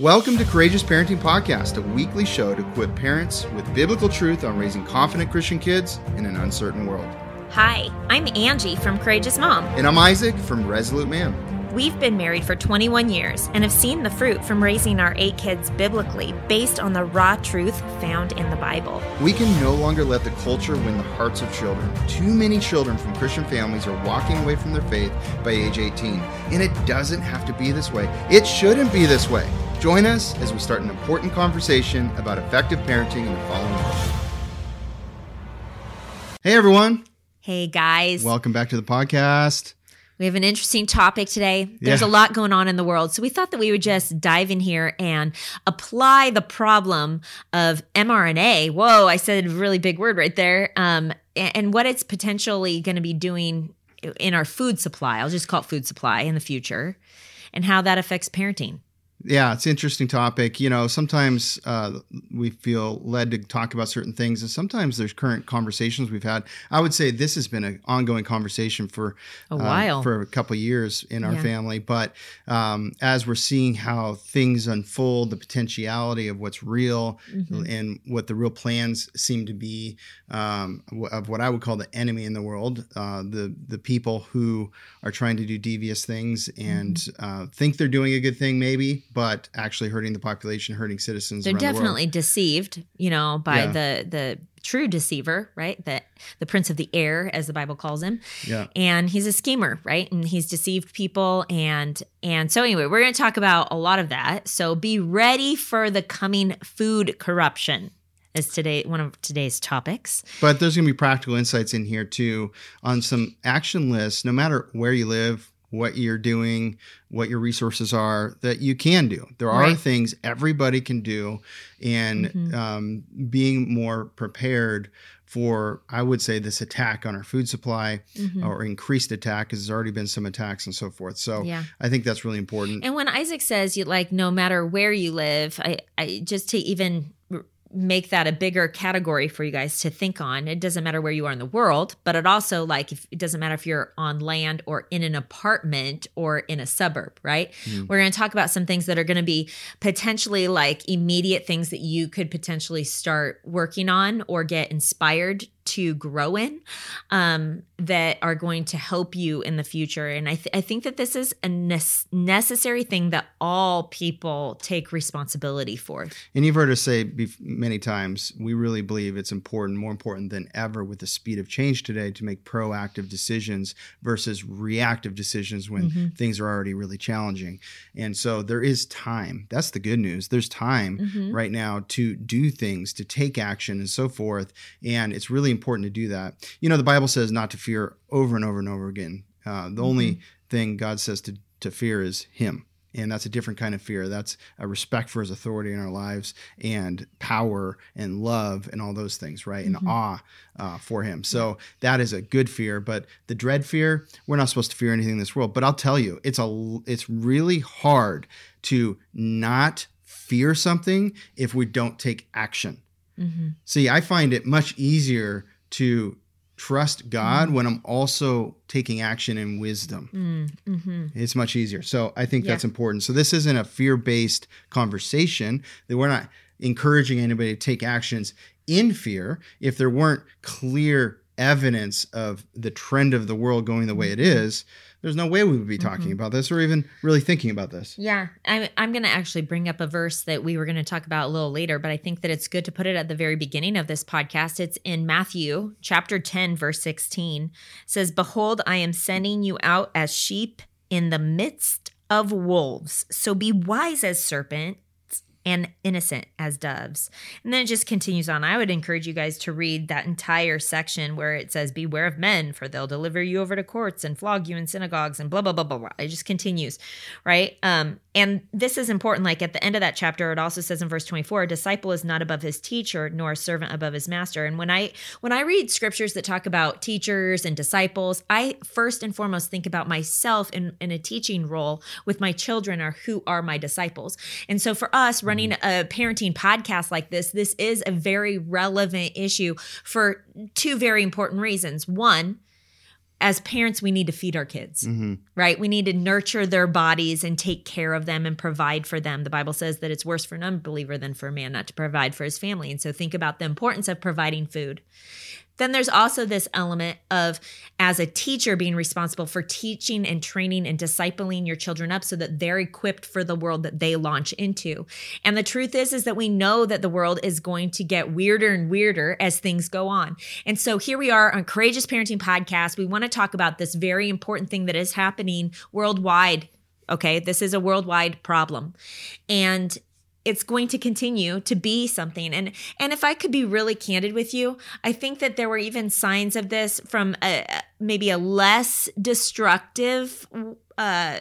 Welcome to Courageous Parenting Podcast, a weekly show to equip parents with biblical truth on raising confident Christian kids in an uncertain world. Hi, I'm Angie from Courageous Mom. And I'm Isaac from Resolute Man. We've been married for 21 years and have seen the fruit from raising our eight kids biblically based on the raw truth found in the Bible. We can no longer let the culture win the hearts of children. Too many children from Christian families are walking away from their faith by age 18. And it doesn't have to be this way. It shouldn't be this way. Join us as we start an important conversation about effective parenting in the following world. Hey, everyone. Hey, guys. Welcome back to the podcast. We have an interesting topic today. There's Yeah. a lot going on in the world. So we thought that we would just dive in here and apply the problem of mRNA. Whoa, I said a really big word right there. Um, and what it's potentially going to be doing in our food supply. I'll just call it food supply in the future and how that affects parenting. Yeah, it's an interesting topic. You know, sometimes uh, we feel led to talk about certain things, and sometimes there's current conversations we've had. I would say this has been an ongoing conversation for A uh, while. for a couple of years in our Yeah. family. But um, as we're seeing how things unfold, the potentiality of what's real Mhm. and what the real plans seem to be um, of what I would call the enemy in the world, uh, the the people who are trying to do devious things and Mm-hmm. uh, think they're doing a good thing, maybe, but actually hurting the population, hurting citizens. They're around the definitely deceived, you know, by Yeah. the the true deceiver, right? That the prince of the air, as the Bible calls him. yeah. and he's a schemer right and he's deceived people and and so anyway we're going to talk about a lot of that so be ready for the coming food corruption as today one of today's topics But there's going to be practical insights in here too on some action lists, no matter where you live, what you're doing, what your resources are, that you can do. There are Right. things everybody can do, and Mhm. um, being more prepared for, I would say, this attack on our food supply Mhm. or increased attack, because there's already been some attacks and so forth. So yeah I think that's really important. and when isaac says you like no matter where you live i i just to even make that a bigger category for you guys to think on it doesn't matter where you are in the world but it also like if it doesn't matter if you're on land or in an apartment or in a suburb right Mhm. we're going to talk about some things that are going to be potentially like immediate things that you could potentially start working on or get inspired to grow in um, that are going to help you in the future. And I, th- I think that this is a nes- necessary thing that all people take responsibility for. And you've heard us say bef- many times, we really believe it's important, more important than ever with the speed of change today to make proactive decisions versus reactive decisions when Mhm. things are already really challenging. And so there is time. That's the good news. There's time Mhm. right now to do things, to take action, and so forth. And it's really important to do that. You know, the Bible says not to fear over and over and over again. Uh, the only thing God says to, to fear is Him. And that's a different kind of fear. That's a respect for His authority in our lives and power and love and all those things, right? Mhm. And awe uh, for Him. So that is a good fear. But the dread fear, we're not supposed to fear anything in this world. But I'll tell you, it's a it's really hard to not fear something if we don't take action. Mhm. See, I find it much easier to trust God Mm-hmm. when I'm also taking action in wisdom. Mm, mhm. It's much easier. So I think Yeah. that's important. So this isn't a fear-based conversation. That we're not encouraging anybody to take actions in fear if there weren't clear evidence of the trend of the world going the way it. Mm-hmm. is. There's no way we would be talking mm-hmm. about this or even really thinking about this. Yeah, I'm, I'm going to actually bring up a verse that we were going to talk about a little later, but I think that it's good to put it at the very beginning of this podcast. It's in Matthew chapter 10, verse 16. It says, Behold, I am sending you out as sheep in the midst of wolves. So be wise as serpents and innocent as doves. And then it just continues on. I would encourage you guys to read that entire section where it says, Beware of men, for they'll deliver you over to courts and flog you in synagogues and blah, blah, blah, blah, blah. It just continues, right? Um, and this is important. Like at the end of that chapter, it also says in verse 24, a disciple is not above his teacher, nor a servant above his master. And when I when I read scriptures that talk about teachers and disciples, I first and foremost think about myself in, in a teaching role with my children or who are my disciples. And so for us running a parenting podcast like this, this is a very relevant issue for two very important reasons. One, as parents, we need to feed our kids, hmm right? We need to nurture their bodies and take care of them and provide for them. The Bible says that it's worse for an unbeliever than for a man not to provide for his family. And so think about the importance of providing food. Then there's also this element of, as a teacher, being responsible for teaching and training and discipling your children up so that they're equipped for the world that they launch into. And the truth is, is that we know that the world is going to get weirder and weirder as things go on. And so here we are on Courageous Parenting Podcast. We want to talk about this very important thing that is happening worldwide. Okay, this is a worldwide problem. And it's going to continue to be something and and if i could be really candid with you i think that there were even signs of this from a, maybe a less destructive uh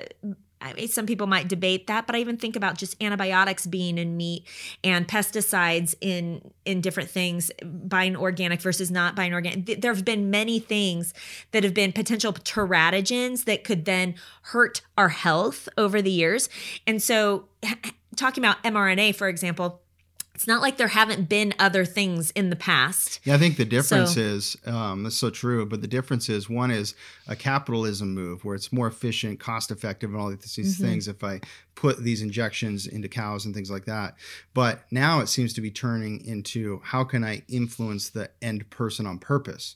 I mean, some people might debate that, but I even think about just antibiotics being in meat and pesticides in in different things, buying organic versus not buying organic. There have been many things that have been potential teratogens that could then hurt our health over the years. And so, talking about mRNA, for example, it's not like there haven't been other things in the past. Yeah, I think the difference So- is um, that's so true. But the difference is one is a capitalism move where it's more efficient, cost effective, and all these Mhm. things. If I put these injections into cows and things like that, but now it seems to be turning into how can I influence the end person on purpose?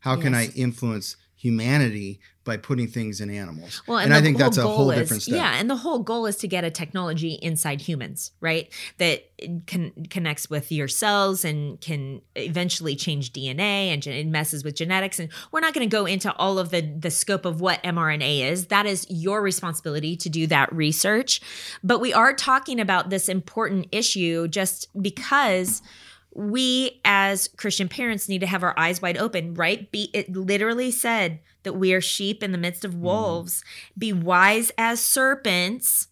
How can I influence humanity by putting things in animals? Well, and, I think that's a whole is- different step. Yeah, and the whole goal is to get a technology inside humans, right? That can connects with your cells and can eventually change DNA and gen- it messes with genetics. And we're not going to go into all of the the scope of what mRNA is. That is your responsibility to do that research. But we are talking about this important issue just because we as Christian parents need to have our eyes wide open, right? Be it literally said that we are sheep in the midst of mm-hmm. wolves. Be wise as serpents.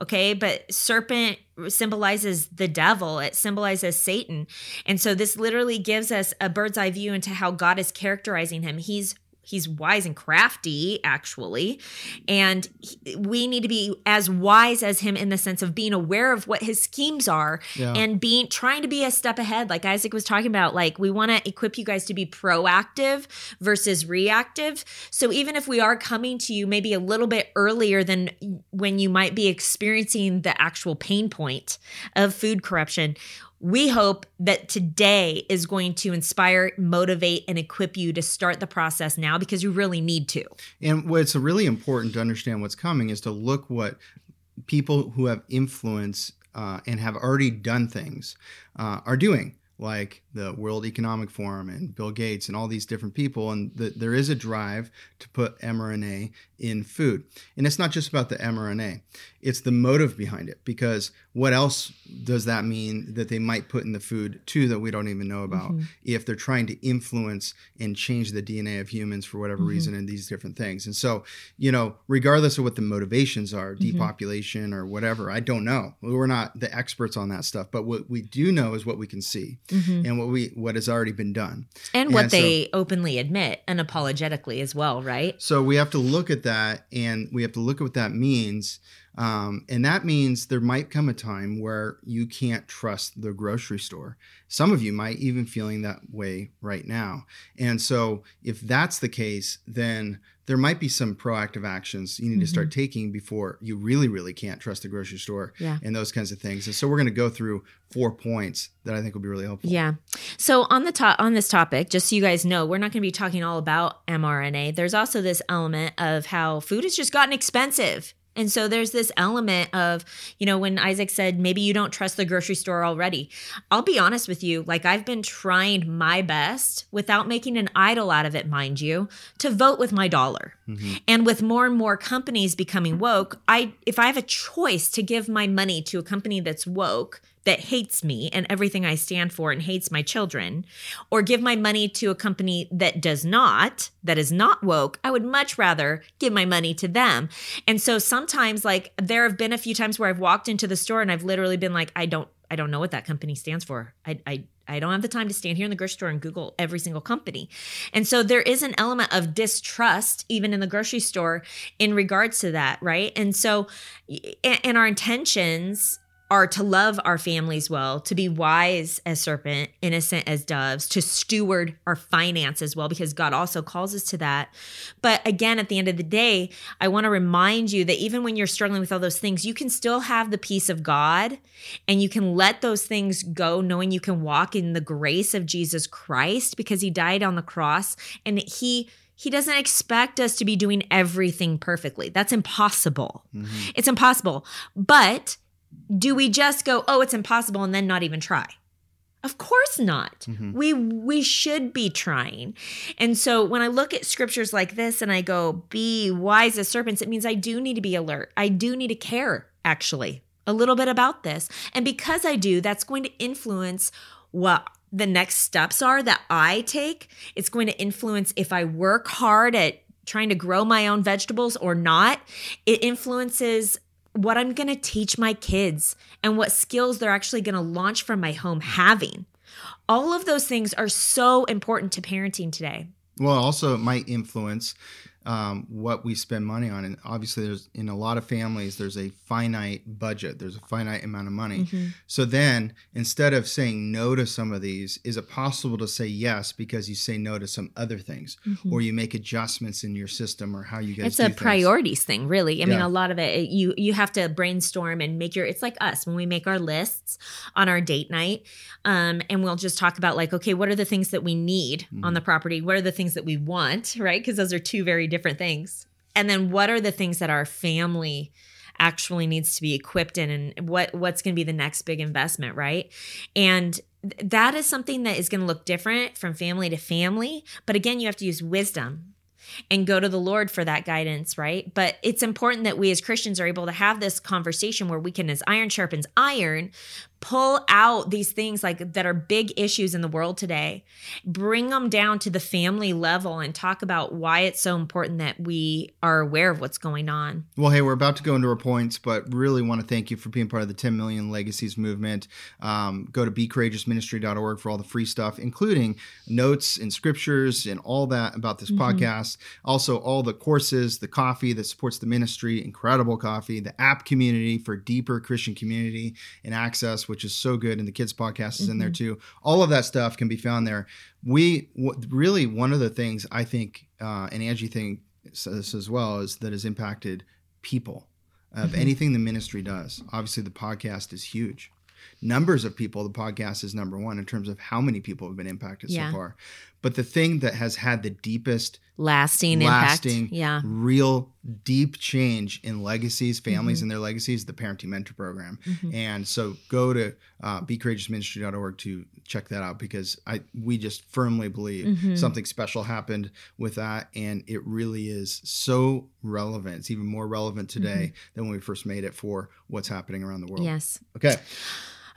Okay, but serpent symbolizes the devil, it symbolizes Satan. And so this literally gives us a bird's eye view into how God is characterizing him. He's he's wise and crafty actually. And he- we need to be as wise as him in the sense of being aware of what his schemes are Yeah. and being trying to be a step ahead. Like isaac was talking about like we want to equip you guys to be proactive versus reactive. So even if we are coming to you maybe a little bit earlier than when you might be experiencing the actual pain point of food corruption we hope that today is going to inspire, motivate, and equip you to start the process now because you really need to. And what's really important to understand what's coming is to look what people who have influence uh, and have already done things uh, are doing, like the World Economic Forum and Bill Gates and all these different people. And the, there is a drive to put mRNA in food. And it's not just about the mRNA, it's the motive behind it. Because what else does that mean that they might put in the food too that we don't even know about? Mhm. if they're trying to influence and change the DNA of humans for whatever Mhm. reason and these different things. And so, you know, regardless of what the motivations are, Mhm. depopulation or whatever, I don't know. We're not the experts on that stuff, but what we do know is what we can see and what we what has already been done. And what And so- they openly admit unapologetically as well, right? So we have to look at that and we have to look at what that means. Um, and that means there might come a time where you can't trust the grocery store. Some of you might even feeling that way right now. And so if that's the case, then there might be some proactive actions you need to start taking before you really, really can't trust the grocery store Yeah. and those kinds of things. And so we're going to go through four points that I think will be really helpful. Yeah. So on the top on this topic, just so you guys know, we're not going to be talking all about mRNA. There's also this element of how food has just gotten expensive. And so there's this element of, you know, when Isaac said maybe you don't trust the grocery store already. I'll be honest with you, like I've been trying my best without making an idol out of it, mind you, to vote with my dollar. Mhm. And with more and more companies becoming woke, I if I have a choice to give my money to a company that's woke that hates me and everything I stand for and hates my children, or give my money to a company that does not, that is not woke, I would much rather give my money to them. And so sometimes like there have been a few times where I've walked into the store and I've literally been like, I don't I don't know what that company stands for. I I I don't have the time to stand here in the grocery store and Google every single company. And so there is an element of distrust, even in the grocery store, in regards to that, right? And so, and our intentions are to love our families well, to be wise as serpent, innocent as doves, to steward our finances well, because God also calls us to that. But again, at the end of the day, I want to remind you that even when you're struggling with all those things, you can still have the peace of God and you can let those things go, knowing you can walk in the grace of Jesus Christ because he died on the cross and he he doesn't expect us to be doing everything perfectly. That's impossible. Mm-hmm. It's impossible. But do we just go, oh, it's impossible, and then not even try? Of course not. Mm-hmm. We we should be trying. And so when I look at scriptures like this and I go, be wise as serpents, it means I do need to be alert. I do need to care, actually, a little bit about this. And because I do, that's going to influence what the next steps are that I take. It's going to influence if I work hard at trying to grow my own vegetables or not. It influences what I'm going to teach my kids and what skills they're actually going to launch from my home having. All of those things are so important to parenting today. Well, also it might influence um, what we spend money on. And obviously, there's in a lot of families, there's a finite budget, there's a finite amount of money. Mm-hmm. So then, instead of saying no to some of these, is it possible to say yes because you say no to some other things, mm-hmm. or you make adjustments in your system, or how you guys? It's a priorities thing, really. I yeah. mean, a lot of it you you have to brainstorm and make your. It's like us when we make our lists on our date night, um, and we'll just talk about like, okay, what are the things that we need mm-hmm. on the property? What are the things that we want, right? Because those are two very different different things. And then what are the things that our family actually needs to be equipped in and what what's going to be the next big investment, right? And that is something that is going to look different from family to family, but again, you have to use wisdom and go to the Lord for that guidance, right? But it's important that we as Christians are able to have this conversation where we can, as iron sharpens iron, pull out these things like that are big issues in the world today bring them down to the family level and talk about why it's so important that we are aware of what's going on. Well hey we're about to go into our points but really want to thank you for being part of the 10 million legacies movement. Um, go to becourageousministry.org for all the free stuff including notes and scriptures and all that about this mm-hmm. podcast. Also all the courses the coffee that supports the ministry incredible coffee the app community for deeper christian community and access which is so good, and the kids podcast is mm-hmm. in there mm-hmm. too. All of that stuff can be found there. We w- really one of the things I think, uh, and Angie thinks this as well, is that has impacted people of mm-hmm. anything the ministry does. Obviously, the podcast is huge. Numbers of people, the podcast is number one in terms of how many people have been impacted yeah. so far. But the thing that has had the deepest lasting, lasting impact, yeah, real deep change in legacies, families mm-hmm. and their legacies, the parenting mentor program. Mm-hmm. And so go to uh, becourageousministry.org to check that out because I we just firmly believe mm-hmm. something special happened with that, and it really is so relevant. It's even more relevant today mm-hmm. than when we first made it for what's happening around the world. Yes. Okay.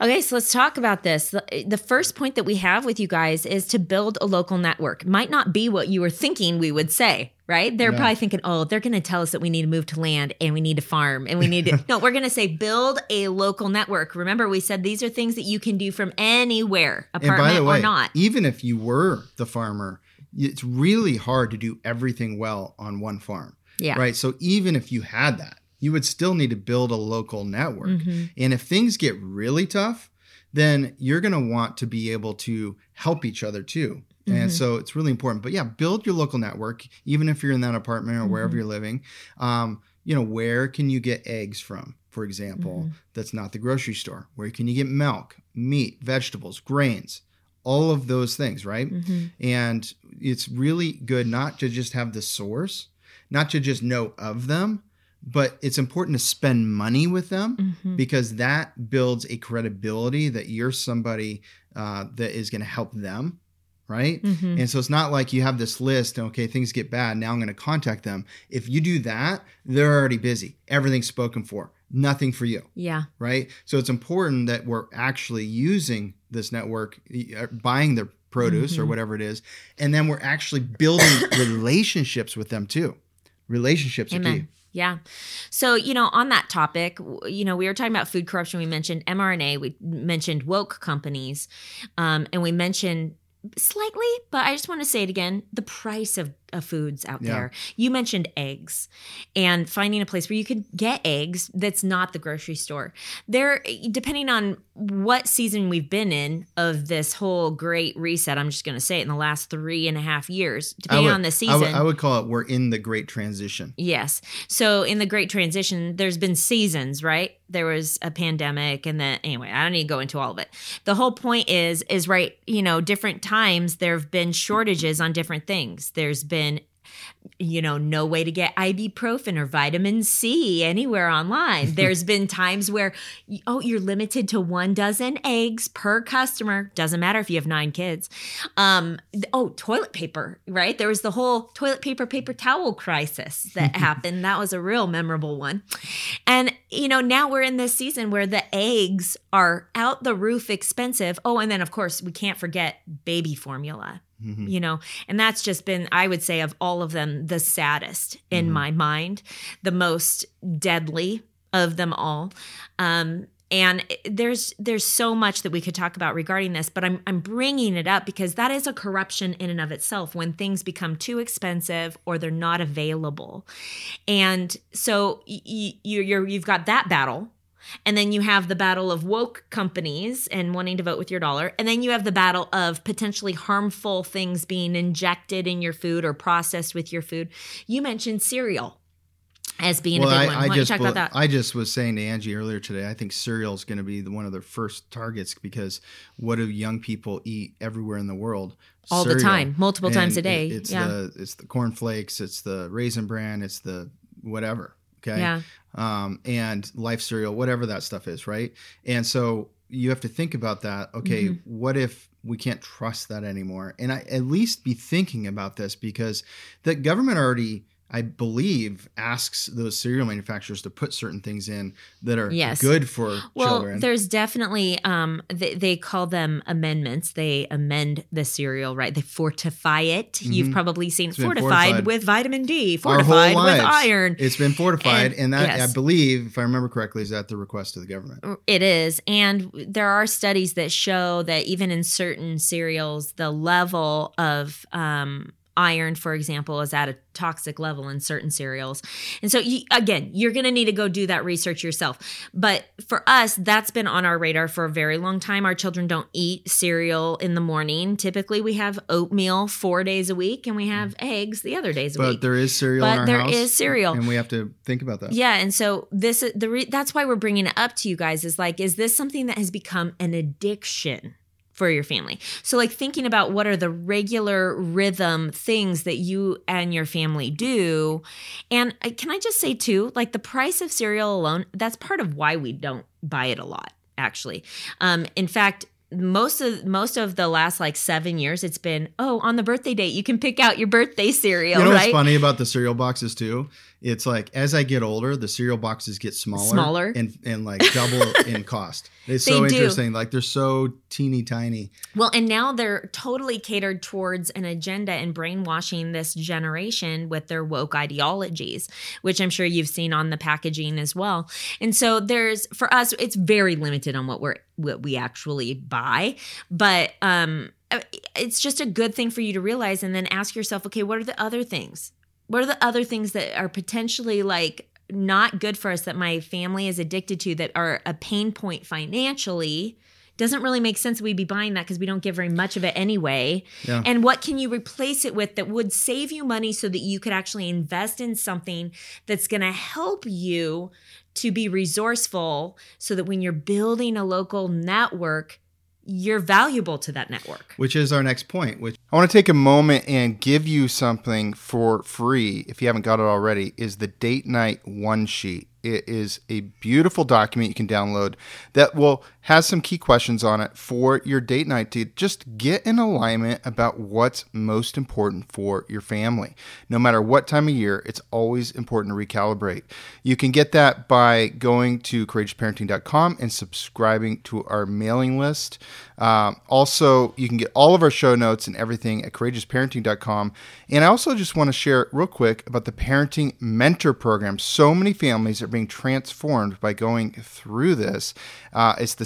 Okay, so let's talk about this. The, first point that we have with you guys is to build a local network. Might not be what you were thinking we would say, right? They're yeah. probably thinking, oh, they're going to tell us that we need to move to land and we need to farm and we need to. no, we're going to say build a local network. Remember, we said these are things that you can do from anywhere, apartment way, or not. Even if you were the farmer, it's really hard to do everything well on one farm. Yeah. Right. So even if you had that, you would still need to build a local network. Mm-hmm. And if things get really tough, then you're going to want to be able to help each other too. Mm-hmm. And so it's really important. But yeah, build your local network, even if you're in that apartment or mm-hmm. wherever you're living. Um, you know, where can you get eggs from, for example, mm-hmm. that's not the grocery store? Where can you get milk, meat, vegetables, grains? All of those things, right? Mm-hmm. And it's really good not to just have the source, not to just know of them, but it's important to spend money with them mm-hmm. because that builds a credibility that you're somebody uh, that is going to help them right? Mm-hmm. and so it's not like you have this list okay things get bad now i'm going to contact them. If you do that they're already busy. Everything's spoken for. Nothing for you. Yeah. Right? So it's important that we're actually using this network uh, buying their produce mm-hmm. or whatever it is and then we're actually building relationships with them too. Relationships Amen. are key yeah. So, you know, on that topic, you know, we were talking about food corruption. We mentioned mRNA, we mentioned woke companies, um, and we mentioned slightly, but I just want to say it again the price of of foods out Yeah. there. You mentioned eggs and finding a place where you could get eggs that's not the grocery store. There, depending on what season we've been in of this whole great reset, I'm just going to say it in the last three and a half years, I depending would- on the I season. would, I would call it we're in the great transition. Yes. So in the Great Transition, there's been seasons, right? There was a pandemic, and then anyway, I don't need to go into all of it. The whole point is, is right. You know, different times there have been shortages on different things. There's been you know, no way to get ibuprofen or vitamin C anywhere online. There's been times where, oh, you're limited to one dozen eggs per customer. Doesn't matter if you have nine kids. Um, oh, toilet paper, right? There was the whole toilet paper, paper towel crisis that happened. That was a real memorable one. And, you know, now we're in this season where the eggs are out the roof expensive. Oh, and then, of course, we can't forget baby formula Mhm. you know and that's just been i would say of all of them the saddest in Mhm. my mind the most deadly of them all um and there's there's so much that we could talk about regarding this but i'm i'm bringing it up because that is a corruption in and of itself when things become too expensive or they're not available and so y- y- you you're you've got that battle and then you have the battle of woke companies and wanting to vote with your dollar. And then you have the battle of potentially harmful things being injected in your food or processed with your food. You mentioned cereal as being well, a big I, one. I Why don't you just talk bel- about that? I just was saying to Angie earlier today. I think cereal is going to be the, one of their first targets because what do young people eat everywhere in the world? All the time, multiple times a day. it- It's yeah. the it's the cornflakes, it's the raisin bran, it's the whatever. Okay. yeah. Um, and life cereal, whatever that stuff is, right? And so you have to think about that. Okay, Mhm. what if we can't trust that anymore? And I at least be thinking about this because the government already, I believe, asks those cereal manufacturers to put certain things in that are Yes. good for Well, children. there's definitely um they, they call them amendments. They amend the cereal, right? They fortify it. You've Mhm. probably seen fortified, fortified. with vitamin D, fortified with iron. It's been fortified, And- and, that yes. I believe, if I remember correctly, is at the request of the government. It is. And there are studies that show that even in certain cereals, the level of um, iron, for example, is at a toxic level in certain cereals. And so, you, again, you're going to need to go do that research yourself. But for us, that's been on our radar for a very long time. Our children don't eat cereal in the morning. Typically, we have oatmeal four days a week and we have eggs the other days a Mm. But week. there is cereal in But there is cereal. and we have to think about that. Yeah, and so this is the re- that's why we're bringing it up to you guys is like is this something that has become an addiction for your family? So like thinking about what are the regular rhythm things that you and your family do. And uh, can I just say too, like the price of cereal alone, that's part of why we don't buy it a lot actually. Um in fact, most of most of the last like seven years, it's been oh on the birthday date you can pick out your birthday cereal, You know right? what's funny about the cereal boxes too? It's like as I get older, the cereal boxes get smaller, Smaller. and and like double in cost. It's so do. interesting. Like they're so teeny tiny. Well, and now they're totally catered towards an agenda and brainwashing this generation with their woke ideologies, which I'm sure you've seen on the packaging as well. And so there's for us, it's very limited on what we're what we actually buy, but um, it's just a good thing for you to realize and then ask yourself, okay, what are the other things? What are the other things that are potentially like not good for us that my family is addicted to that are a pain point financially? doesn't really make sense we'd be buying that because we don't get very much of it anyway. Yeah. And what can you replace it with that would save you money so that you could actually invest in something that's going to help you to be resourceful so that when you're building a local network, you're valuable to that network. Which is our next point. Which I want to take a moment and give you something for free if you haven't got it already. Is the date night one sheet. It is a beautiful document you can download that will has some key questions on it for your date night to just get in alignment about what's most important for your family. No matter what time of year, it's always important to recalibrate. You can get that by going to courageousparenting.com and subscribing to our mailing list. Um, also, you can get all of our show notes and everything at courageousparenting.com. And I also just want to share real quick about the Parenting Mentor Program. So many families are being transformed by going through this. Uh, it's the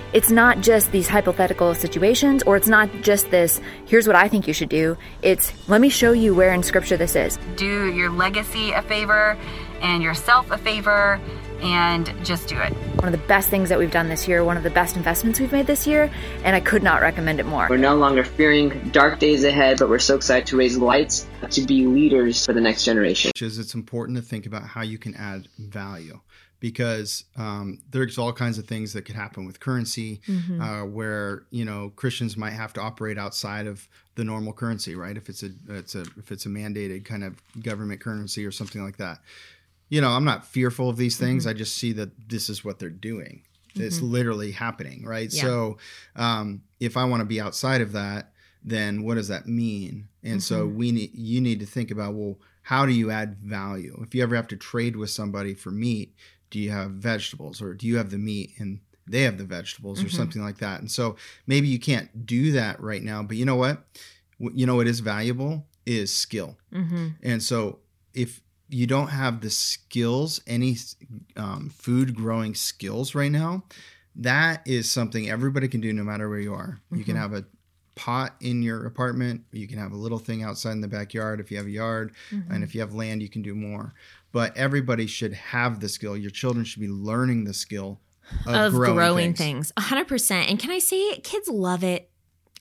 It's not just these hypothetical situations, or it's not just this, here's what I think you should do. It's, let me show you where in Scripture this is. Do your legacy a favor and yourself a favor and just do it. One of the best things that we've done this year, one of the best investments we've made this year, and I could not recommend it more. We're no longer fearing dark days ahead, but we're so excited to raise lights to be leaders for the next generation. Which is it's important to think about how you can add value because um, there's all kinds of things that could happen with currency mm-hmm. uh, where you know Christians might have to operate outside of the normal currency, right? If it's a it's a if it's a mandated kind of government currency or something like that. You know, I'm not fearful of these things. Mm-hmm. I just see that this is what they're doing. Mm-hmm. It's literally happening, right? Yeah. So, um, if I want to be outside of that, then what does that mean? And so mm-hmm. we need you need to think about well, how do you add value? If you ever have to trade with somebody for meat, do you have vegetables or do you have the meat and they have the vegetables mm-hmm. or something like that and so maybe you can't do that right now but you know what you know what is valuable is skill mm-hmm. and so if you don't have the skills any um, food growing skills right now that is something everybody can do no matter where you are mm-hmm. you can mm-hmm. have a pot in your apartment you can have a little thing outside in the backyard if you have a yard mm-hmm. and if you have land you can do more but everybody should have the skill. Your children should be learning the skill of, of growing, growing things. things. 100%. And can I say, kids love it.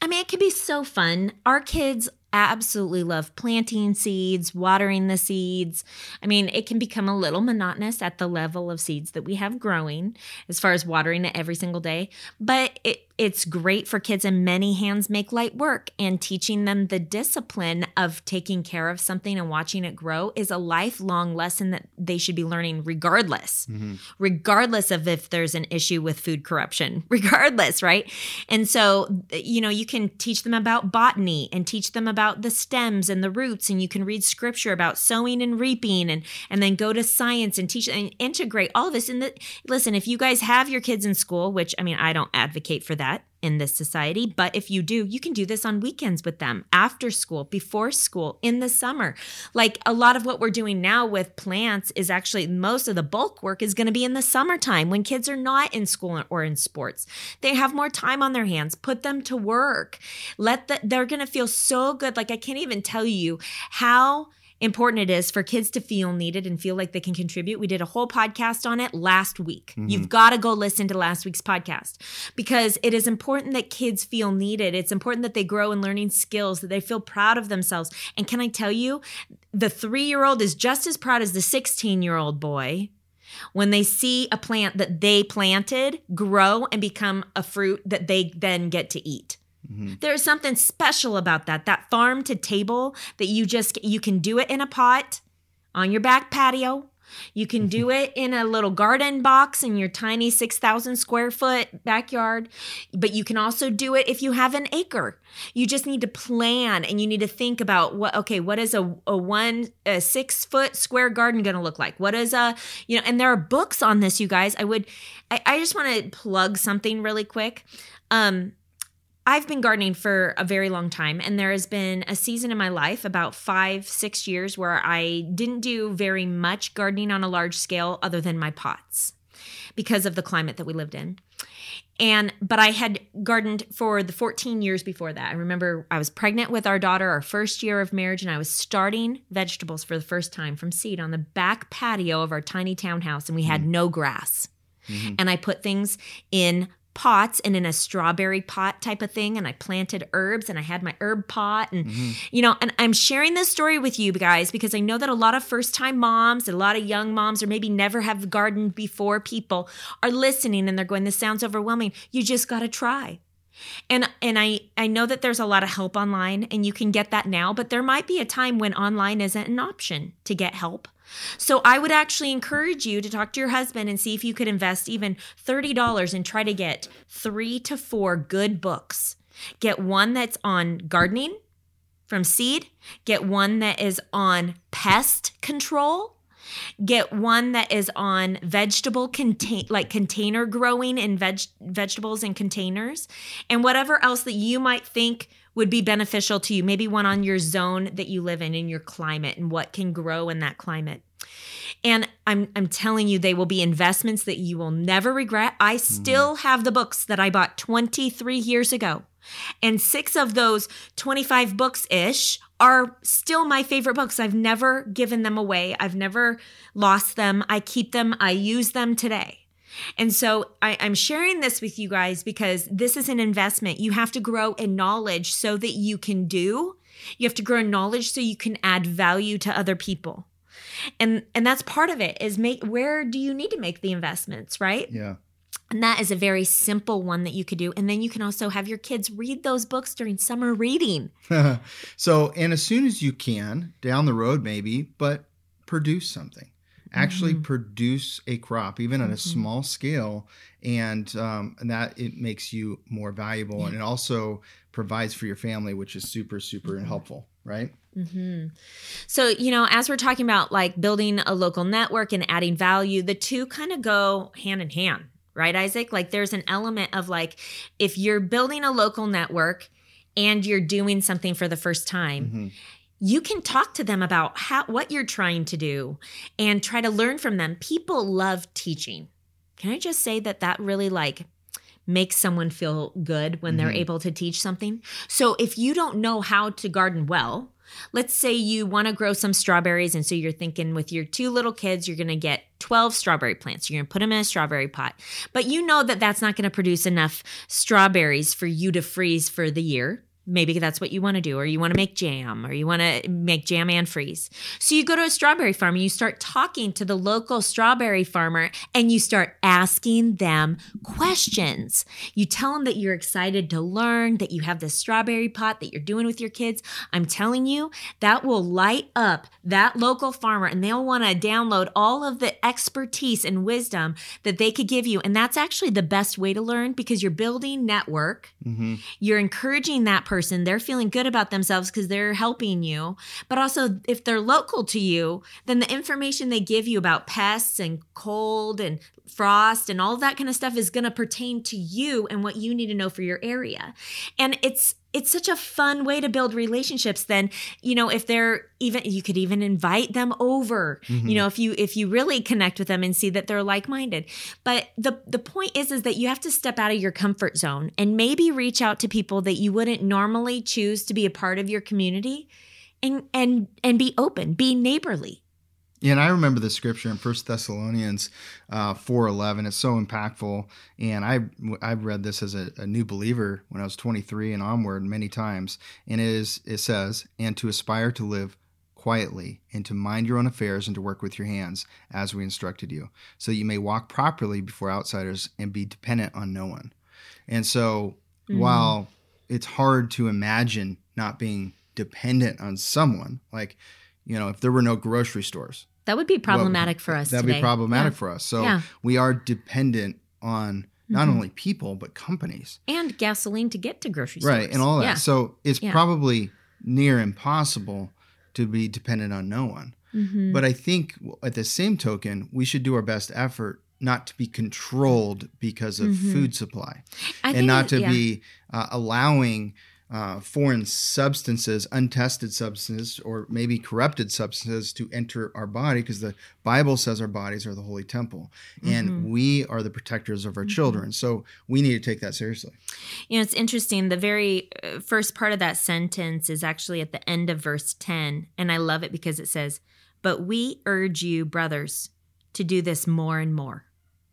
I mean, it can be so fun. Our kids absolutely love planting seeds, watering the seeds. I mean, it can become a little monotonous at the level of seeds that we have growing as far as watering it every single day, but it it's great for kids and many hands make light work and teaching them the discipline of taking care of something and watching it grow is a lifelong lesson that they should be learning regardless. Mm-hmm. regardless of if there's an issue with food corruption. Regardless right? And so you know you can teach them about botany and teach them about the stems and the roots and you can read scripture about sowing and reaping and and then go to science and teach and integrate all of this. In the listen if you guys have your kids in school which i mean i don't advocate for that in this society. But if you do, you can do this on weekends with them, after school, before school, in the summer. Like a lot of what we're doing now with plants is actually most of the bulk work is going to be in the summertime when kids are not in school or in sports. They have more time on their hands. Put them to work. Let the, they're going to feel so good. Like I can't even tell you how important it is for kids to feel needed and feel like they can contribute. We did a whole podcast on it last week. Mm-hmm. You've got to go listen to last week's podcast because it is important that kids feel needed. It's important that they grow in learning skills, that they feel proud of themselves. And can I tell you, the three year old is just as proud as the 16 year old boy when they see a plant that they planted grow and become a fruit that they then get to eat. Mm-hmm. There's something special about that. That farm to table that you just you can do it in a pot on your back patio. You can do mm-hmm. it in a little garden box in your tiny 6,000 square foot backyard, but you can also do it if you have an acre. You just need to plan and you need to think about what, okay, what is a, a one, a six foot square garden going to look like? What is a, you know, and there are books on this, you guys. I would, I, I just want to plug something really quick. Um, I've been gardening for a very long time, and there has been a season in my life, about five, six years, where I didn't do very much gardening on a large scale other than my pots because of the climate that we lived in. And, but I had gardened for the 14 years before that. I remember I was pregnant with our daughter, our first year of marriage, and I was starting vegetables for the first time from seed on the back patio of our tiny townhouse, and we had mm. no grass. Mm-hmm. And I put things in pots and in a strawberry pot type of thing and I planted herbs and I had my herb pot and mm-hmm. you know and I'm sharing this story with you guys because I know that a lot of first time moms a lot of young moms or maybe never have gardened before people are listening and they're going this sounds overwhelming. You just got to try. And and I I know that there's a lot of help online and you can get that now but there might be a time when online isn't an option to get help so I would actually encourage you to talk to your husband and see if you could invest even $30 and try to get 3 to 4 good books. Get one that's on gardening from seed, get one that is on pest control, get one that is on vegetable contain like container growing and veg- vegetables in containers. And whatever else that you might think would be beneficial to you maybe one on your zone that you live in in your climate and what can grow in that climate and I'm I'm telling you they will be investments that you will never regret. I mm-hmm. still have the books that I bought 23 years ago. And 6 of those 25 books ish are still my favorite books. I've never given them away. I've never lost them. I keep them. I use them today. And so I, I'm sharing this with you guys because this is an investment. You have to grow in knowledge so that you can do. You have to grow in knowledge so you can add value to other people and and that's part of it is make where do you need to make the investments right Yeah. and that is a very simple one that you could do and then you can also have your kids read those books during summer reading so, and as soon as you can, down the road maybe, but produce something. Actually, Mm-hmm. produce a crop, even on a small scale, and um, and that it makes you more valuable, and it also provides for your family, which is super, super Mm-hmm. helpful, right? so you know as we're talking about like building a local network and adding value the two kind of go hand in hand right isaac like there's an element of like if you're building a local network and you're doing something for the first time you can talk to them about how what you're trying to do and try to learn from them. People love teaching. Can i just say that that really like makes someone feel good when they're mm-hmm. able to teach something? So if you don't know how to garden well let's say you want to grow some strawberries and so you're thinking with your two little kids you're going to get 12 strawberry plants. You're going to put them in a strawberry pot. But you know that that's not going to produce enough strawberries for you to freeze for the year maybe that's what you want to do or you want to make jam or you want to make jam and freeze. So you go to a strawberry farm and you start talking to the local strawberry farmer and you start asking them questions. You tell them that you're excited to learn that you have this strawberry pot that you're doing with your kids. I'm telling you that will light up that local farmer and they'll want to download all of the expertise and wisdom that they could give you. And that's actually the best way to learn because you're building network. Mm-hmm. You're encouraging that person they're feeling good about themselves because they're helping you. But also if they're local to you then the information they give you about pests and cold and frost and all that kind of stuff is going to pertain to you and what you need to know for your area. And it's it's such a fun way to build relationships then you know if they're even you could even invite them over you mm-hmm. know if you if you really connect with them and see that they're like-minded. But the the point is is that you have to step out of your comfort zone and maybe reach out to people that you wouldn't normally choose to be a part of your community and and and be open be neighborly Yeah, and I remember the scripture in First Thessalonians uh, four eleven. It's so impactful, and I I've read this as a, a new believer when I was twenty three and onward many times. And it is it says, and to aspire to live quietly and to mind your own affairs and to work with your hands as we instructed you, so that you may walk properly before outsiders and be dependent on no one. And so, while it's hard to imagine not being dependent on someone, like you know, if there were no grocery stores, that would be problematic for us That'd today. be problematic Yeah. for us. So Yeah. we are dependent on not Mhm. only people but companies, and gasoline to get to grocery stores right, and all that. Yeah. So it's probably near impossible to be dependent on no one. Mhm. But I think at the same token, we should do our best effort not to be controlled because of Mhm. food supply I and not to be uh, allowing uh, foreign substances, untested substances, or maybe corrupted substances to enter our body because the Bible says our bodies are the holy temple and Mhm. we are the protectors of our Mm-hmm. children. So we need to take that seriously. You know, it's interesting. The very uh, first part of that sentence is actually at the end of verse 10. And I love it because it says, But we urge you, brothers, to do this more and more.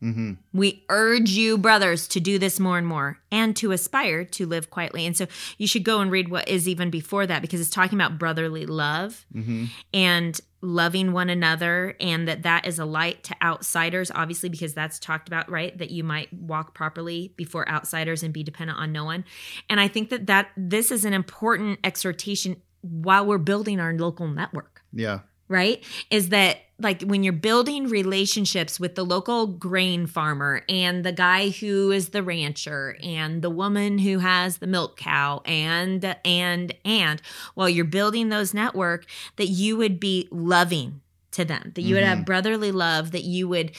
Mm-hmm. We urge you, brothers, to do this more and more and to aspire to live quietly. And so you should go and read what is even before that because it's talking about brotherly love Mm-hmm. and loving one another and that that is a light to outsiders obviously because that's talked about right that you might walk properly before outsiders and be dependent on no one and i think that that this is an important exhortation while we're building our local network Yeah. right? Is that like when you're building relationships with the local grain farmer and the guy who is the rancher and the woman who has the milk cow and and and while you're building those network that you would be loving to them that you would have brotherly love that you would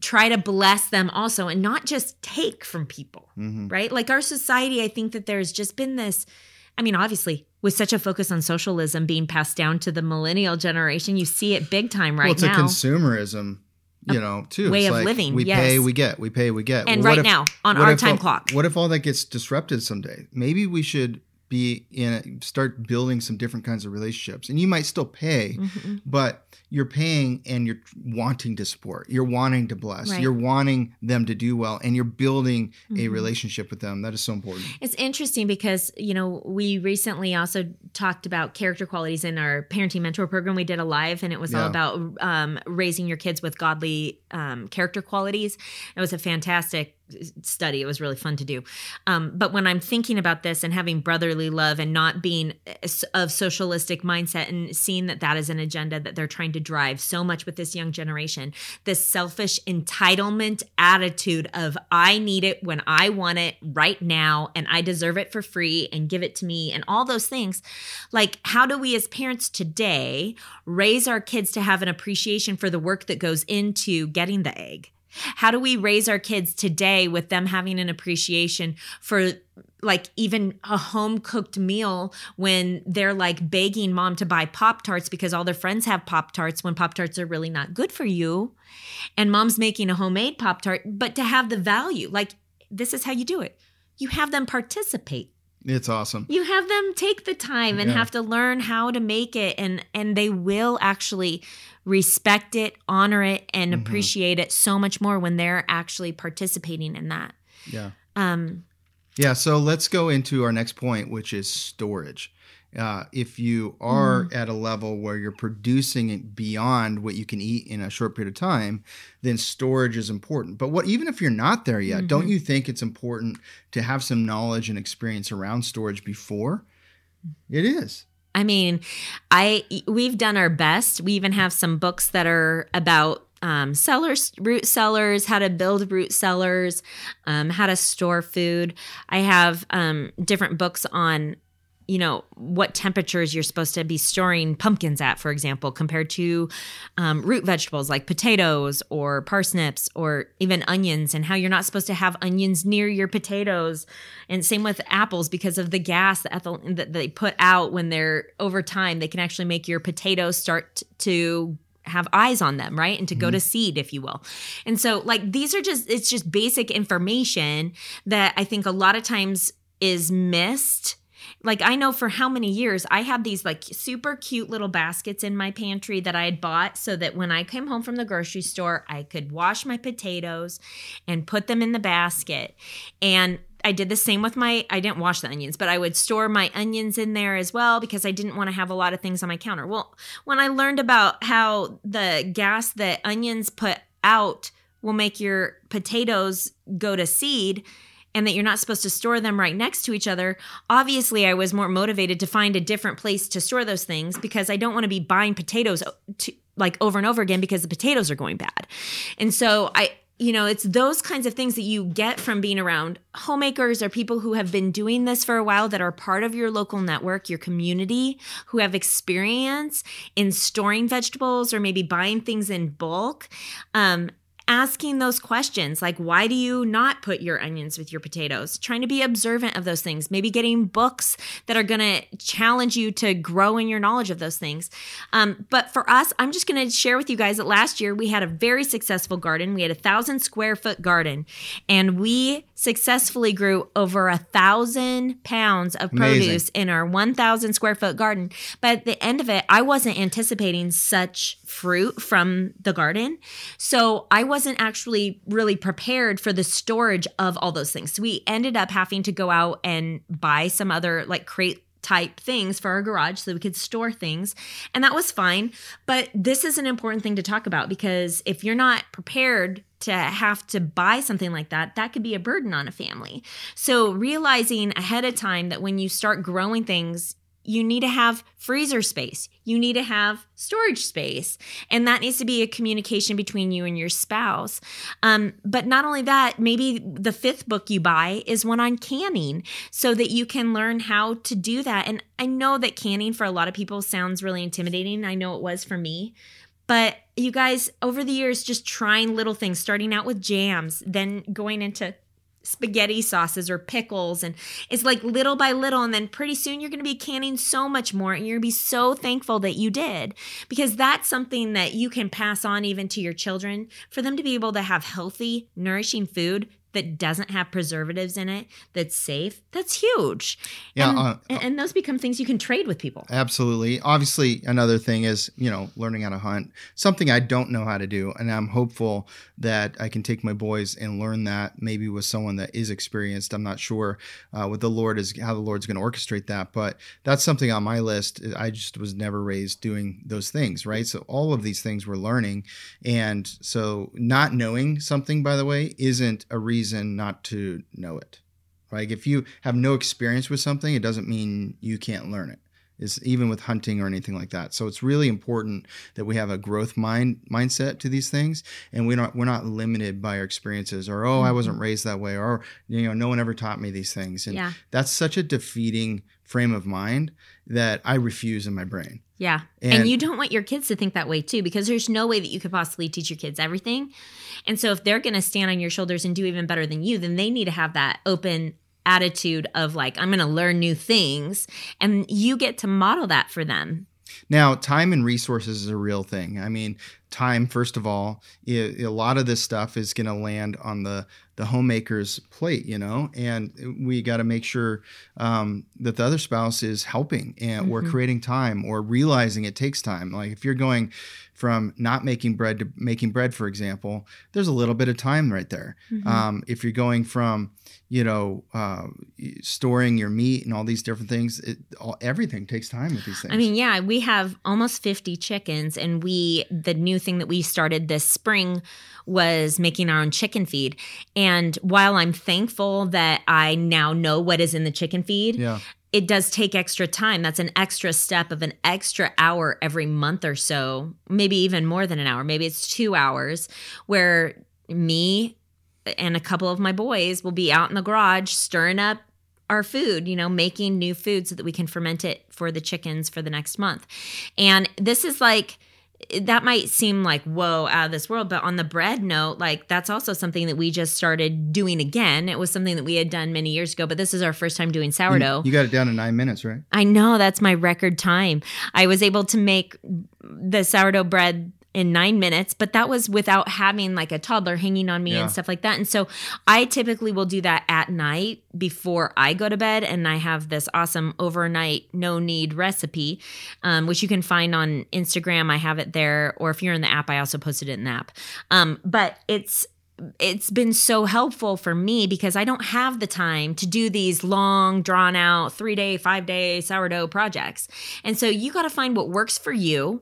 try to bless them also and not just take from people Mm-hmm. right? Like our society, I think that there's just been this. I mean, obviously, with such a focus on socialism being passed down to the millennial generation, you see it big time right well, it's now. a consumerism, you know, too. way It's of like living, We yes. pay, we get. We pay, we get. And Well, right if- now, on our time all- clock. What if all that gets disrupted someday? Maybe we should be in a, start building some different kinds of relationships, and you might still pay, Mm-hmm. but you're paying and you're wanting to support. You're wanting to bless. Right. You're wanting them to do well, and you're building a Mm-hmm. relationship with them. That is so important. It's interesting because, you know, we recently also talked about character qualities in our parenting mentor program. We did a live and it was all about um, raising your kids with godly um, character qualities. It was a fantastic study. It was really fun to do. Um, but when I'm thinking about this and having brotherly love and not being of socialistic mindset and seeing that that is an agenda that they're trying to drive so much with this young generation, this selfish entitlement attitude of I need it when I want it right now and I deserve it for free and give it to me and all those things. Like, how do we as parents today raise our kids to have an appreciation for the work that goes into getting the egg? How do we raise our kids today with them having an appreciation for like even a home cooked meal when they're like begging mom to buy Pop Tarts because all their friends have Pop Tarts when Pop Tarts are really not good for you? And mom's making a homemade Pop Tart, but to have the value, like this is how you do it. You have them participate It's awesome. you have them take the time and Yeah. have to learn how to make it and and they will actually respect it honor it and Mm-hmm. appreciate it so much more when they're actually participating in that Yeah. um Yeah, so let's go into our next point, which is storage. Uh, if you are Mm-hmm. at a level where you're producing it beyond what you can eat in a short period of time, then storage is important. But what even if you're not there yet, don't Mm-hmm. you think it's important to have some knowledge and experience around storage before? It is. I mean, I we've done our best. We even have some books that are about um, cellars, root cellars, how to build root cellars, um, how to store food. I have um, different books on, you know, what temperatures you're supposed to be storing pumpkins at, for example, compared to um, root vegetables like potatoes or parsnips or even onions, and how you're not supposed to have onions near your potatoes. And same with apples because of the gas that, ethyl- that they put out when they're over time, they can actually make your potatoes start to have eyes on them, right? And to go to seed, if you will. And so, like, these are just, it's just basic information that I think a lot of times is missed. Like, I know for how many years I had these like super cute little baskets in my pantry that I had bought so that when I came home from the grocery store, I could wash my potatoes and put them in the basket. And I did the same with my I didn't wash the onions, but I would store my onions in there as well because I didn't want to have a lot of things on my counter. Well, when I learned about how the gas that onions put out will make your potatoes go to seed and that you're not supposed to store them right next to each other, obviously I was more motivated to find a different place to store those things because I don't want to be buying potatoes to, like over and over again because the potatoes are going bad. And so I you know, it's those kinds of things that you get from being around homemakers or people who have been doing this for a while that are part of your local network, your community, who have experience in storing vegetables or maybe buying things in bulk. Um, asking those questions like why do you not put your onions with your potatoes? Trying to be observant of those things maybe getting books that are going to challenge you to grow in your knowledge of those things. Um, but for us i'm just going to share with you guys that last year we had a very successful garden. We had a thousand square foot garden and we successfully grew over a thousand pounds of Amazing. produce in our 1000 square foot garden. But at the end of it i wasn't anticipating such fruit from the garden. So I wasn't actually really prepared for the storage of all those things. So we ended up having to go out and buy some other like crate type things for our garage so we could store things. And that was fine. But this is an important thing to talk about because if you're not prepared to have to buy something like that, that could be a burden on a family. So realizing ahead of time that when you start growing things, you need to have freezer space. You need to have storage space. And that needs to be a communication between you and your spouse. Um, but not only that, maybe the fifth book you buy is one on canning so that you can learn how to do that. And I know that canning for a lot of people sounds really intimidating. I know it was for me. But you guys, over the years, just trying little things, starting out with jams, then going into spaghetti sauces or pickles and it's like little by little and then pretty soon you're going to be canning so much more and you're going to be so thankful that you did because that's something that you can pass on even to your children. For them to be able to have healthy nourishing food that doesn't have preservatives in it that's safe that's huge Yeah, and, uh, and those become things you can trade with people Absolutely. Obviously, another thing is, you know, learning how to hunt. Something I don't know how to do. And I'm hopeful that I can take my boys and learn that maybe with someone that is experienced. I'm not sure uh, what the Lord is, how the Lord's going to orchestrate that. But that's something on my list. I just was never raised doing those things, right? So all of these things we're learning. And so not knowing something, by the way, isn't a reason not to know it. Like if you have no experience with something, it doesn't mean you can't learn it. It's even with hunting or anything like that. So it's really important that we have a growth mind mindset to these things, and we're not we're not limited by our experiences or oh I wasn't mm-hmm. raised that way or you know no one ever taught me these things, and Yeah. that's such a defeating frame of mind that I refuse in my brain. Yeah. And, And- you don't want your kids to think that way too, because there's no way that you could possibly teach your kids everything. And so if they're going to stand on your shoulders and do even better than you, then they need to have that open attitude of like, I'm going to learn new things. And you get to model that for them. Now, time and resources is a real thing. I mean, time first of all, a lot of this stuff is going to land on the the homemaker's plate, you know, and we got to make sure um, that the other spouse is helping and or creating time or realizing it takes time. Like if you're going from not making bread to making bread, for example, there's a little bit of time right there. Um, if you're going from you know, uh, storing your meat and all these different things. It, all, everything takes time with these things. I mean, yeah, we have almost 50 chickens, and we, the new thing that we started this spring was making our own chicken feed. And while I'm thankful that I now know what is in the chicken feed, yeah, it does take extra time. That's an extra step of an extra hour every month or so, maybe even more than an hour. Maybe it's two hours where me and a couple of my boys will be out in the garage stirring up our food, you know, making new food so that we can ferment it for the chickens for the next month. And this is like, that might seem like whoa out of this world but on the bread note like that's also something that we just started doing again it was something that we had done many years ago but this is our first time doing sourdough you got it down to nine minutes, right? I know that's my record time. I was able to make the sourdough bread in nine minutes, but that was without having like a toddler hanging on me Yeah. and stuff like that. And so I typically will do that at night before I go to bed. And I have this awesome overnight no knead recipe, um, which you can find on Instagram. I have it there. Or if you're in the app, I also posted it in the app. Um, but it's it's been so helpful for me because I don't have the time to do these long, drawn out, three day, five day sourdough projects. And so you got to find what works for you.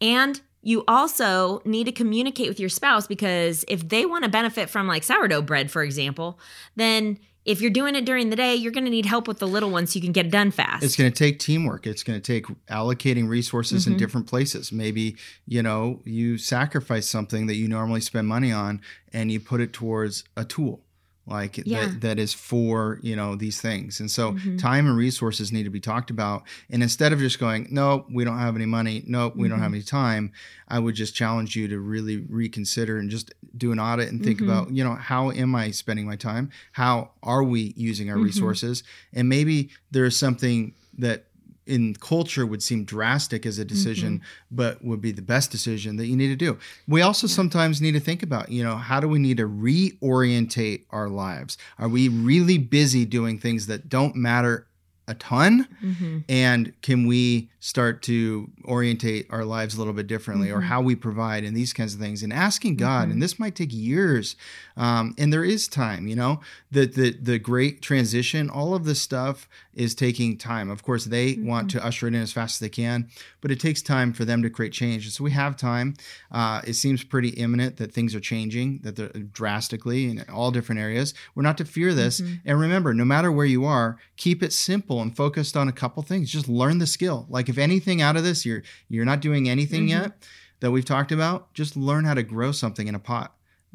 And you also need to communicate with your spouse because if they want to benefit from like sourdough bread, for example, then if you're doing it during the day, you're going to need help with the little ones so you can get it done fast. It's going to take teamwork. It's going to take allocating resources Mm-hmm. in different places. Maybe, you know, you sacrifice something that you normally spend money on and you put it towards a tool like Yeah. Mm-hmm. that, that is for, you know, these things. And so time and resources need to be talked about. And instead of just going, no, we don't have any money. No, we don't have Mm-hmm. any time. I would just challenge you to really reconsider and just do an audit and think Mm-hmm. about, you know, how am I spending my time? How are we using Mm-hmm. our resources? And maybe there's something that in culture would seem drastic as a mm-hmm. decision, but would be the best decision that you need to do. We also sometimes need to think about, you know, how do we need to reorientate our lives? Are we really busy doing things that don't matter a ton. Mm-hmm. and can we start to orientate our lives a little bit differently or Mhm. how we provide and these kinds of things and asking god. Mhm. and this might take years um, and there is time you know? The, the the great transition all of this stuff is taking time. Of course they want to usher it in as fast as they can but it takes time for them to create change. And so we have time. Uh, it seems pretty imminent that things are changing that they're drastically in all different areas. We're not to fear this. Mhm. and remember no matter where you are keep it simple and focused on a couple things. Just learn the skill. Like if anything out of this you're you're not doing anything Mhm. yet that we've talked about just learn how to grow something in a pot.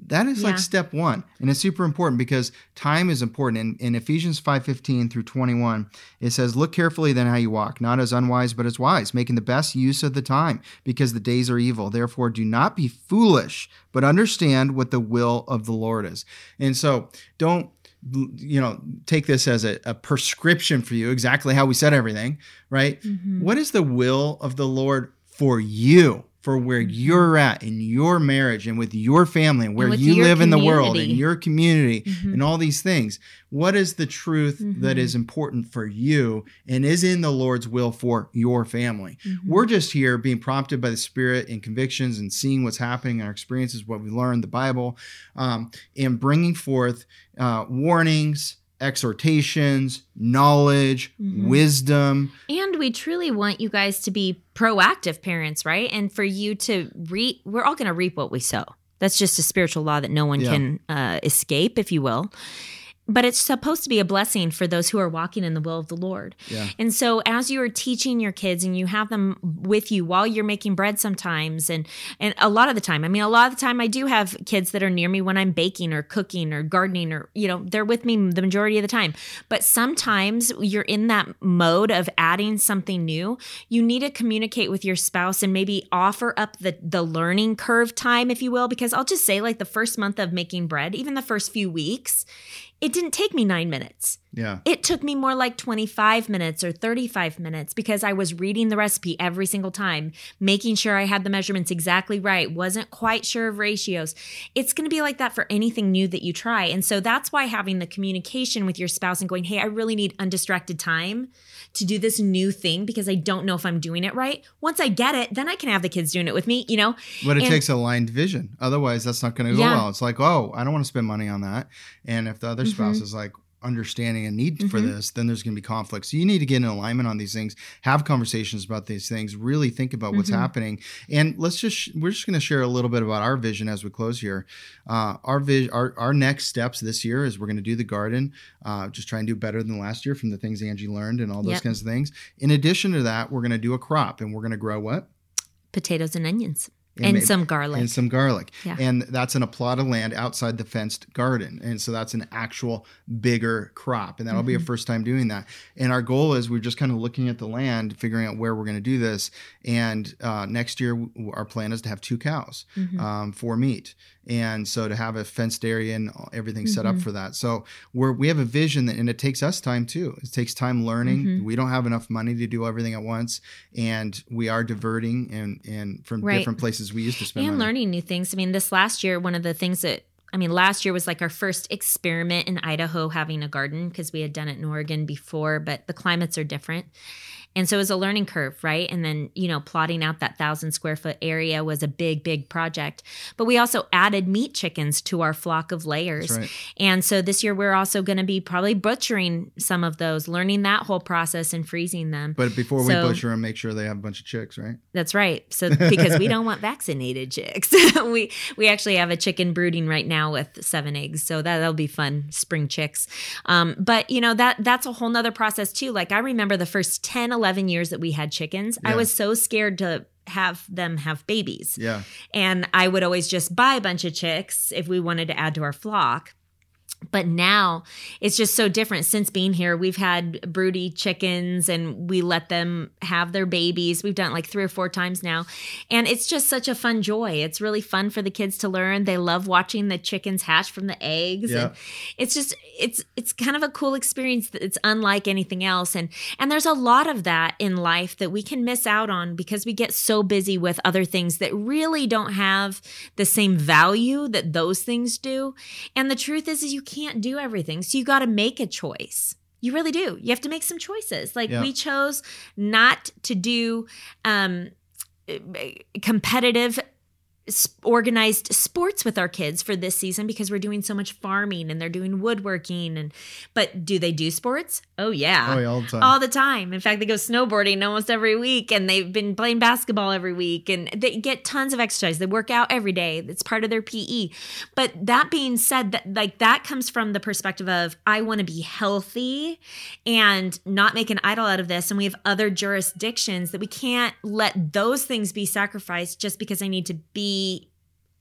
That is Yeah. like step one and it's super important because time is important. In, in ephesians 5.15 through 21 it says look carefully then how you walk not as unwise but as wise making the best use of the time because the days are evil. Therefore do not be foolish but understand what the will of the lord is. And so don't you know take this as a, a prescription for you exactly how we said everything right Mhm. what is the will of the lord for you for where you're at in your marriage and with your family and where with you live in the world and your community Mhm. and all these things what is the truth that Mhm. is important for you and is in the lord's will for your family Mhm. we're just here being prompted by the Spirit and convictions and seeing what's happening in our experiences, what we learned, the Bible, um, and bringing forth uh, warnings, exhortations, knowledge, Mhm. wisdom. And we truly want you guys to be proactive parents, right? And for you to reap, we're all going to reap what we sow. That's just a spiritual law that no one Yeah. can uh, escape, if you will. But it's supposed to be a blessing for those who are walking in the will of the Lord. Yeah. And so as you are teaching your kids and you have them with you while you're making bread sometimes and and a lot of the time, I mean a lot of the time I do have kids that are near me when I'm baking or cooking or gardening or you know, they're with me the majority of the time. But sometimes you're in that mode of adding something new. You need to communicate with your spouse and maybe offer up the the learning curve time if you will because I'll just say like the first month of making bread, even the first few weeks, it didn't take me 9 minutes. Yeah. It took me more like 25 minutes or 35 minutes because I was reading the recipe every single time, making sure I had the measurements exactly right, wasn't quite sure of ratios. It's going to be like that for anything new that you try. And so that's why having the communication with your spouse and going, hey, I really need undistracted time to do this new thing because I don't know if I'm doing it right. Once I get it, then I can have the kids doing it with me, you know? But it And- takes aligned vision. Otherwise, that's not going to go Yeah. well. It's like, oh, I don't want to spend money on that. And if the other spouse Mhm. is like, understanding a need for Mhm. this, then there's going to be conflict. So you need to get in alignment on these things, have conversations about these things, really think about what's Mhm. happening. And let's just, sh- we're just going to share a little bit about our vision as we close here. Uh, our vision, our, our next steps this year is we're going to do the garden, uh, just try and do better than last year from the things Angie learned and all those Yep. kinds of things. In addition to that, we're going to do a crop and we're going to grow what? Potatoes and onions And and, maybe- some garlic. and some garlic. Yeah. And that's in a plot of land outside the fenced garden. And so that's an actual bigger crop. And that'll be a Mhm. first time doing that. And our goal is we're just kind of looking at the land, figuring out where we're going to do this. And uh, next year, our plan is to have two cows Mhm. um, for meat. And so to have a fenced area and everything set up Mhm. for that. So we're, we have a vision that, and it takes us time too. It takes time learning. Mhm. We don't have enough money to do everything at once. And we are diverting and, and from Right. different places we used to spend and money. learning new things. I mean, this last year, one of the things that I mean, last year was like our first experiment in Idaho having a garden because we had done it in Oregon before, but the climates are different. And so it was a learning curve, right? And then, you know, plotting out that thousand square foot area was a big, big project. But we also added meat chickens to our flock of layers. Right. And so this year we're also going to be probably butchering some of those, learning that whole process and freezing them. But before So- we butcher them, make sure they have a bunch of chicks, right? That's right. So because we don't want vaccinated chicks, we we actually have a chicken brooding right now with seven eggs. So that, that'll be fun, spring chicks. Um, but you know that that's a whole nother process too. Like I remember the first 10, 11 years that we had chickens, I was so scared to have them have babies. Yeah. And I would always just buy a bunch of chicks if we wanted to add to our flock. But now it's just so different. Since being here, we've had broody chickens and we let them have their babies. We've done it like three or four times now. And it's just such a fun joy. It's really fun for the kids to learn. They love watching the chickens hatch from the eggs. Yeah. And it's just it's it's kind of a cool experience that it's unlike anything else. And and there's a lot of that in life that we can miss out on because we get so busy with other things that really don't have the same value that those things do. And the truth is, is you can't do everything. So you got to make a choice. You really do. You have to make some choices. Like Yeah. we chose not to do um, competitive organized sports with our kids for this season because we're doing so much farming and they're doing woodworking and but do they do sports oh yeah. Oh, yeah, all the time. all the time. In fact they go snowboarding almost every week and they've been playing basketball every week and they get tons of exercise. They work out every day. It's part of their pe but that being said that like that comes from the perspective of i want to be healthy and not make an idol out of this and we have other jurisdictions that we can't let those things be sacrificed just because i need to be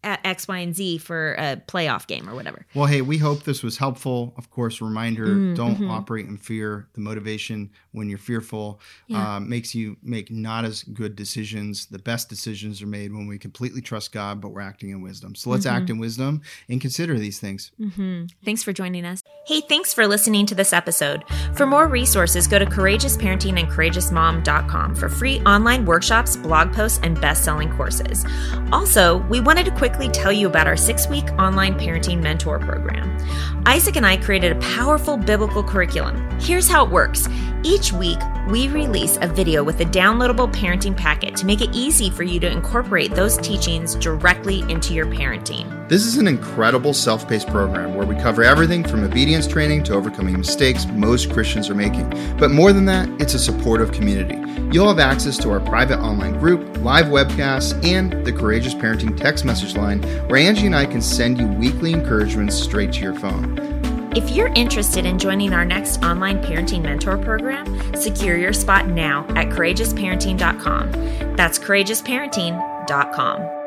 x y and z for a playoff game or whatever Well, hey, we hope this was helpful. Of course, reminder Mm, don't mhm. operate in fear. The motivation when you're fearful Yeah. uh, makes you make not as good decisions. The best decisions are made when we completely trust God, but we're acting in wisdom. So let's act Mhm. in wisdom and consider these things. hmm Thanks for joining us. Hey, thanks for listening to this episode. For more resources, go to courageousparenting and courageousmom.com for free online workshops, blog posts, and best selling courses. Also, we wanted to quickly tell you about our six week online parenting mentor program. Isaac and I created a powerful biblical curriculum. Here's how it works each week, we release a video with a downloadable parenting packet to make it easy for you to incorporate those teachings directly into your parenting. This is an incredible self paced program where we cover everything from obedience training to overcoming mistakes most Christians are making. But more than that, it's a supportive community. You'll have access to our private online group, live webcasts, and the Courageous Parenting text message line where Angie and I can send you weekly encouragements straight to your phone. If you're interested in joining our next online parenting mentor program, secure your spot now at courageousparenting.com. That's courageousparenting.com.